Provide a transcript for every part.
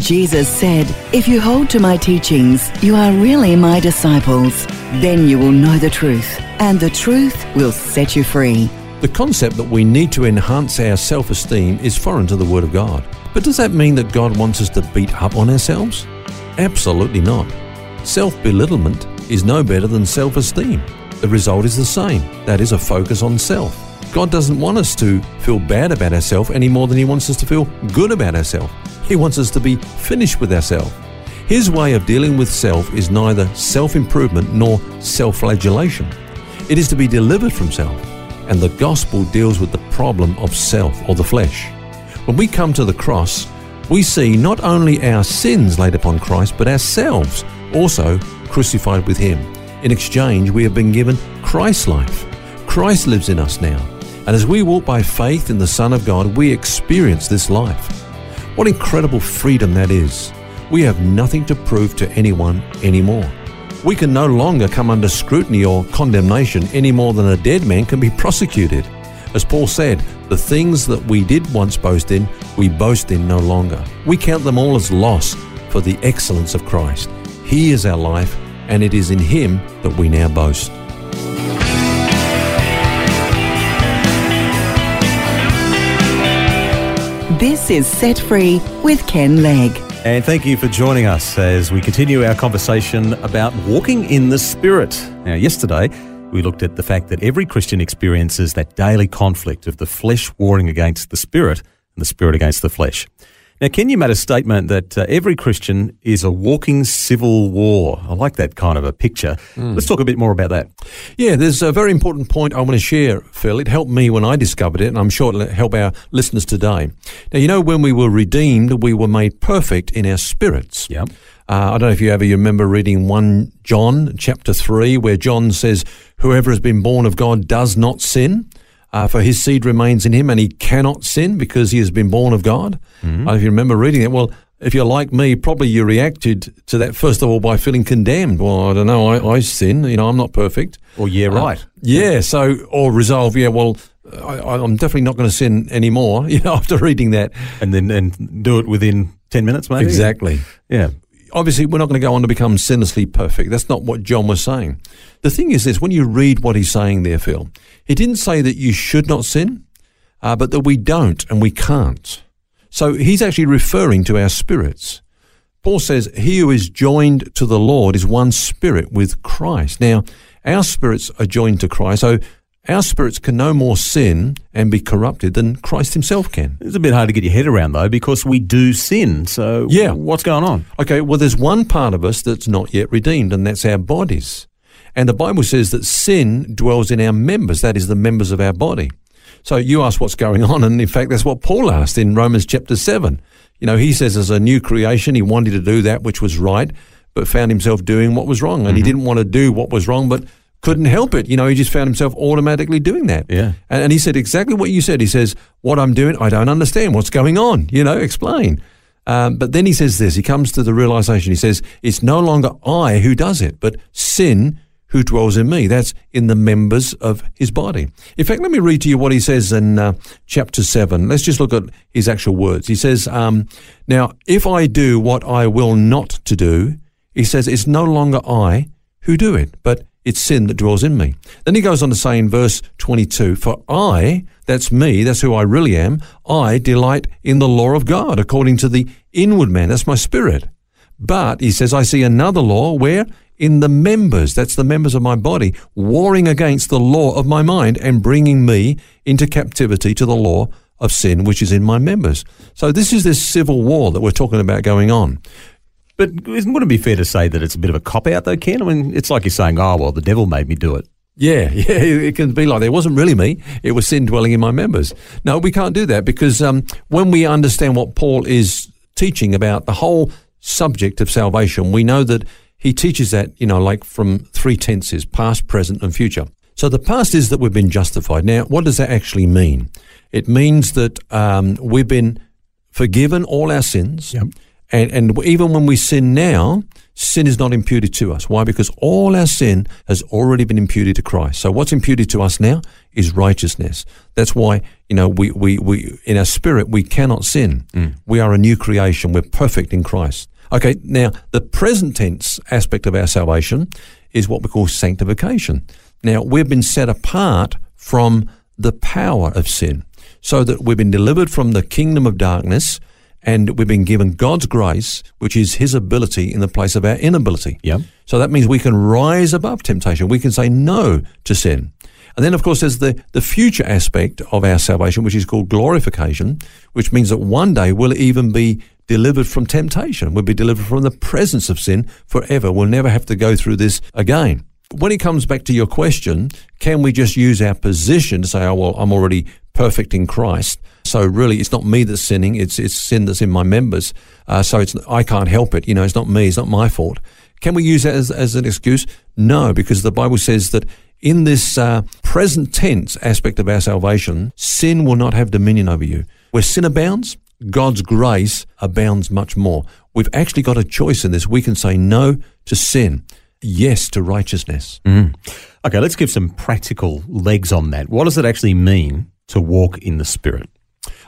Jesus said, If you hold to my teachings, you are really my disciples. Then you will know the truth, and the truth will set you free. The concept that we need to enhance our self esteem is foreign to the Word of God. But does that mean that God wants us to beat up on ourselves? Absolutely not. Self belittlement is no better than self esteem. The result is the same that is, a focus on self. God doesn't want us to feel bad about ourselves any more than He wants us to feel good about ourselves. He wants us to be finished with ourselves. His way of dealing with self is neither self improvement nor self flagellation. It is to be delivered from self. And the gospel deals with the problem of self or the flesh. When we come to the cross, we see not only our sins laid upon Christ, but ourselves also crucified with Him. In exchange, we have been given Christ's life. Christ lives in us now. And as we walk by faith in the Son of God, we experience this life. What incredible freedom that is. We have nothing to prove to anyone anymore. We can no longer come under scrutiny or condemnation any more than a dead man can be prosecuted. As Paul said, the things that we did once boast in, we boast in no longer. We count them all as loss for the excellence of Christ. He is our life, and it is in Him that we now boast. This is Set Free with Ken Legg. And thank you for joining us as we continue our conversation about walking in the Spirit. Now, yesterday, we looked at the fact that every Christian experiences that daily conflict of the flesh warring against the Spirit and the Spirit against the flesh. Now, Ken, you made a statement that uh, every Christian is a walking civil war. I like that kind of a picture. Mm. Let's talk a bit more about that. Yeah, there's a very important point I want to share, Phil. It helped me when I discovered it, and I'm sure it'll help our listeners today. Now, you know, when we were redeemed, we were made perfect in our spirits. Yeah. Uh, I don't know if you ever you remember reading 1 John chapter 3, where John says, Whoever has been born of God does not sin uh, for his seed remains in him and he cannot sin because he has been born of God. Mm-hmm. If you remember reading it, well, if you're like me, probably you reacted to that first of all by feeling condemned. Well, I don't know, I, I sin, you know, I'm not perfect. Or yeah, uh, right. Uh, yeah, so, or resolve, yeah, well, I, am definitely not going to sin anymore, you know, after reading that. And then and do it within 10 minutes, maybe? Exactly. Yeah obviously we're not going to go on to become sinlessly perfect. That's not what John was saying. The thing is this, when you read what he's saying there, Phil, he didn't say that you should not sin, uh, but that we don't and we can't. So he's actually referring to our spirits. Paul says, He who is joined to the Lord is one spirit with Christ. Now, our spirits are joined to Christ. So our spirits can no more sin and be corrupted than Christ himself can. It's a bit hard to get your head around, though, because we do sin. So, yeah. what's going on? Okay, well, there's one part of us that's not yet redeemed, and that's our bodies. And the Bible says that sin dwells in our members, that is, the members of our body. So you ask what's going on, and in fact, that's what Paul asked in Romans chapter 7. You know, he says as a new creation, he wanted to do that which was right, but found himself doing what was wrong. And mm-hmm. he didn't want to do what was wrong, but couldn't help it. You know, he just found himself automatically doing that. Yeah. And, and, he said exactly what you said. He says, What I'm doing, I don't understand. What's going on? You know, explain. Um, but then he says this he comes to the realization. He says, It's no longer I who does it, but sin who dwells in me. That's in the members of his body. In fact, let me read to you what he says in uh, chapter 7. Let's just look at his actual words. He says, um, Now, if I do what I will not to do, he says, It's no longer I who do it, but it's sin that dwells in me. Then he goes on to say in verse 22, For I, that's me, that's who I really am, I delight in the law of God according to the inward man, that's my spirit. But, he says, I see another law where in the members, that's the members of my body, warring against the law of my mind and bringing me into captivity to the law of sin which is in my members. So this is this civil war that we're talking about going on. But wouldn't it be fair to say that it's a bit of a cop out, though, Ken? I mean, it's like you're saying, oh, well, the devil made me do it. Yeah, yeah, it can be like that. It wasn't really me. It was sin dwelling in my members. No, we can't do that because um, when we understand what Paul is teaching about the whole subject of salvation, we know that he teaches that, you know, like from three tenses past, present, and future. So the past is that we've been justified. Now, what does that actually mean? It means that um, we've been forgiven all our sins. Yep. And, and even when we sin now, sin is not imputed to us. Why? Because all our sin has already been imputed to Christ. So what's imputed to us now is righteousness. That's why, you know, we, we, we in our spirit, we cannot sin. Mm. We are a new creation. We're perfect in Christ. Okay, now the present tense aspect of our salvation is what we call sanctification. Now, we've been set apart from the power of sin so that we've been delivered from the kingdom of darkness and we've been given God's grace, which is His ability in the place of our inability. Yep. So that means we can rise above temptation. We can say no to sin. And then, of course, there's the, the future aspect of our salvation, which is called glorification, which means that one day we'll even be delivered from temptation. We'll be delivered from the presence of sin forever. We'll never have to go through this again. When it comes back to your question, can we just use our position to say, oh, well, I'm already perfect in Christ? So really, it's not me that's sinning; it's it's sin that's in my members. Uh, so it's I can't help it. You know, it's not me; it's not my fault. Can we use that as, as an excuse? No, because the Bible says that in this uh, present tense aspect of our salvation, sin will not have dominion over you. Where sin abounds, God's grace abounds much more. We've actually got a choice in this. We can say no to sin, yes to righteousness. Okay, let's give some practical legs on that. What does it actually mean to walk in the Spirit?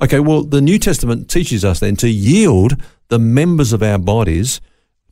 Okay, well, the New Testament teaches us then to yield the members of our bodies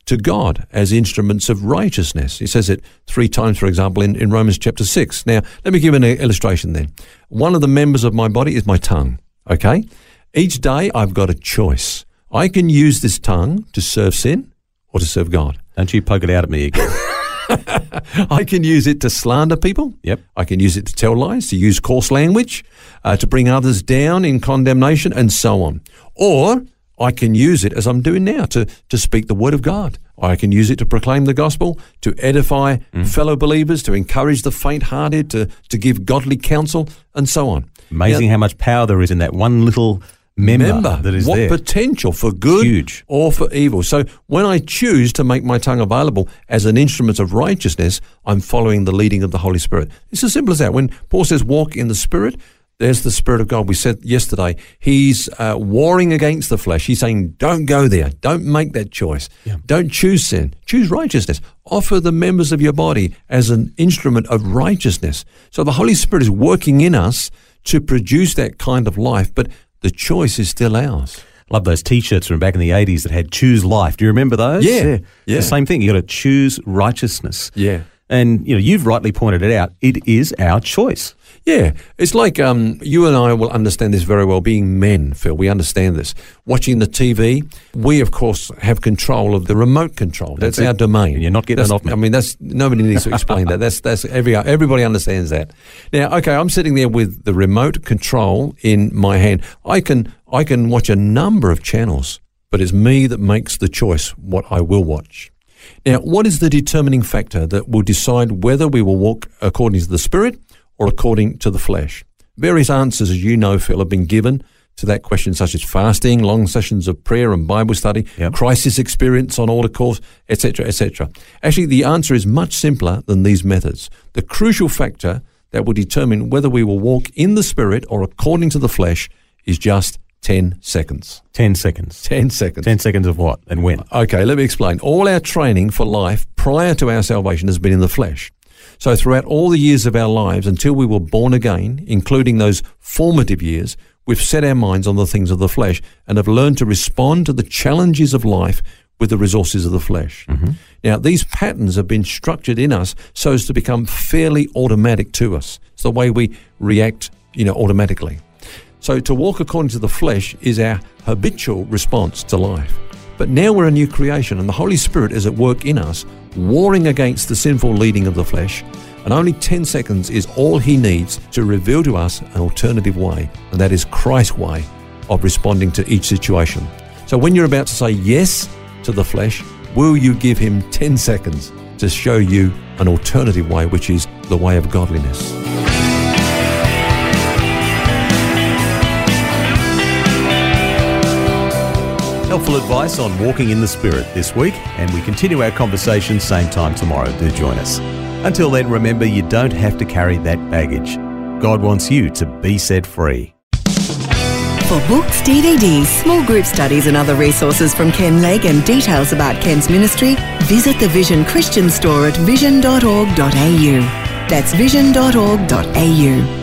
to God as instruments of righteousness. He says it three times, for example, in, in Romans chapter 6. Now, let me give an illustration then. One of the members of my body is my tongue, okay? Each day I've got a choice. I can use this tongue to serve sin or to serve God. Don't you poke it out at me again. I can use it to slander people. Yep. I can use it to tell lies, to use coarse language, uh, to bring others down in condemnation, and so on. Or I can use it as I'm doing now to, to speak the word of God. I can use it to proclaim the gospel, to edify fellow believers, to encourage the faint hearted, to, to give godly counsel, and so on. Amazing how much power there is in that one little member, Remember that is what there. potential for good Huge. or for evil. So when I choose to make my tongue available as an instrument of righteousness, I'm following the leading of the Holy Spirit. It's as simple as that. When Paul says walk in the Spirit, there's the Spirit of God. We said yesterday, he's uh, warring against the flesh. He's saying, don't go there. Don't make that choice. Don't choose sin. Choose righteousness. Offer the members of your body as an instrument of righteousness. So the Holy Spirit is working in us to produce that kind of life, but the choice is still ours. Love those T-shirts from back in the '80s that had "Choose Life." Do you remember those? Yeah, It's yeah. the same thing. You got to choose righteousness. Yeah. and you know you've rightly pointed it out. It is our choice. Yeah, it's like um, you and I will understand this very well. Being men, Phil, we understand this. Watching the TV, we of course have control of the remote control. That's, That's our domain. And you're not getting That's- off me. I mean, that's nobody needs to explain that. That's that's every everybody understands that. Now, okay, I'm sitting there with the remote control in my hand. I can I can watch a number of channels, but it's me that makes the choice what I will watch. Now, what is the determining factor that will decide whether we will walk according to the Spirit or according to the flesh? Various answers, as you know, Phil, have been given to that question, such as fasting, long sessions of prayer and Bible study, Yep. crisis experience on altar calls, etc., etc. Actually, the answer is much simpler than these methods. The crucial factor that will determine whether we will walk in the Spirit or according to the flesh is just 10 seconds. Ten seconds. 10 seconds. Ten seconds of what and when? Okay, let me explain. All our training for life prior to our salvation has been in the flesh. So throughout all the years of our lives until we were born again, including those formative years, we've set our minds on the things of the flesh and have learned to respond to the challenges of life with the resources of the flesh. Mm-hmm. Now, these patterns have been structured in us so as to become fairly automatic to us. It's the way we react, you know, automatically. So to walk according to the flesh is our habitual response to life. But now we're a new creation, and the Holy Spirit is at work in us, warring against the sinful leading of the flesh. And only 10 seconds is all He needs to reveal to us an alternative way, and that is Christ's way of responding to each situation. So when you're about to say yes to the flesh, will you give Him 10 seconds to show you an alternative way, which is the way of godliness? Helpful advice on walking in the Spirit this week, and we continue our conversation same time tomorrow. Do join us. Until then, remember you don't have to carry that baggage. God wants you to be set free. For books, DVDs, small group studies, and other resources from Ken Legg and details about Ken's ministry, visit the Vision Christian store at vision.org.au. That's vision.org.au.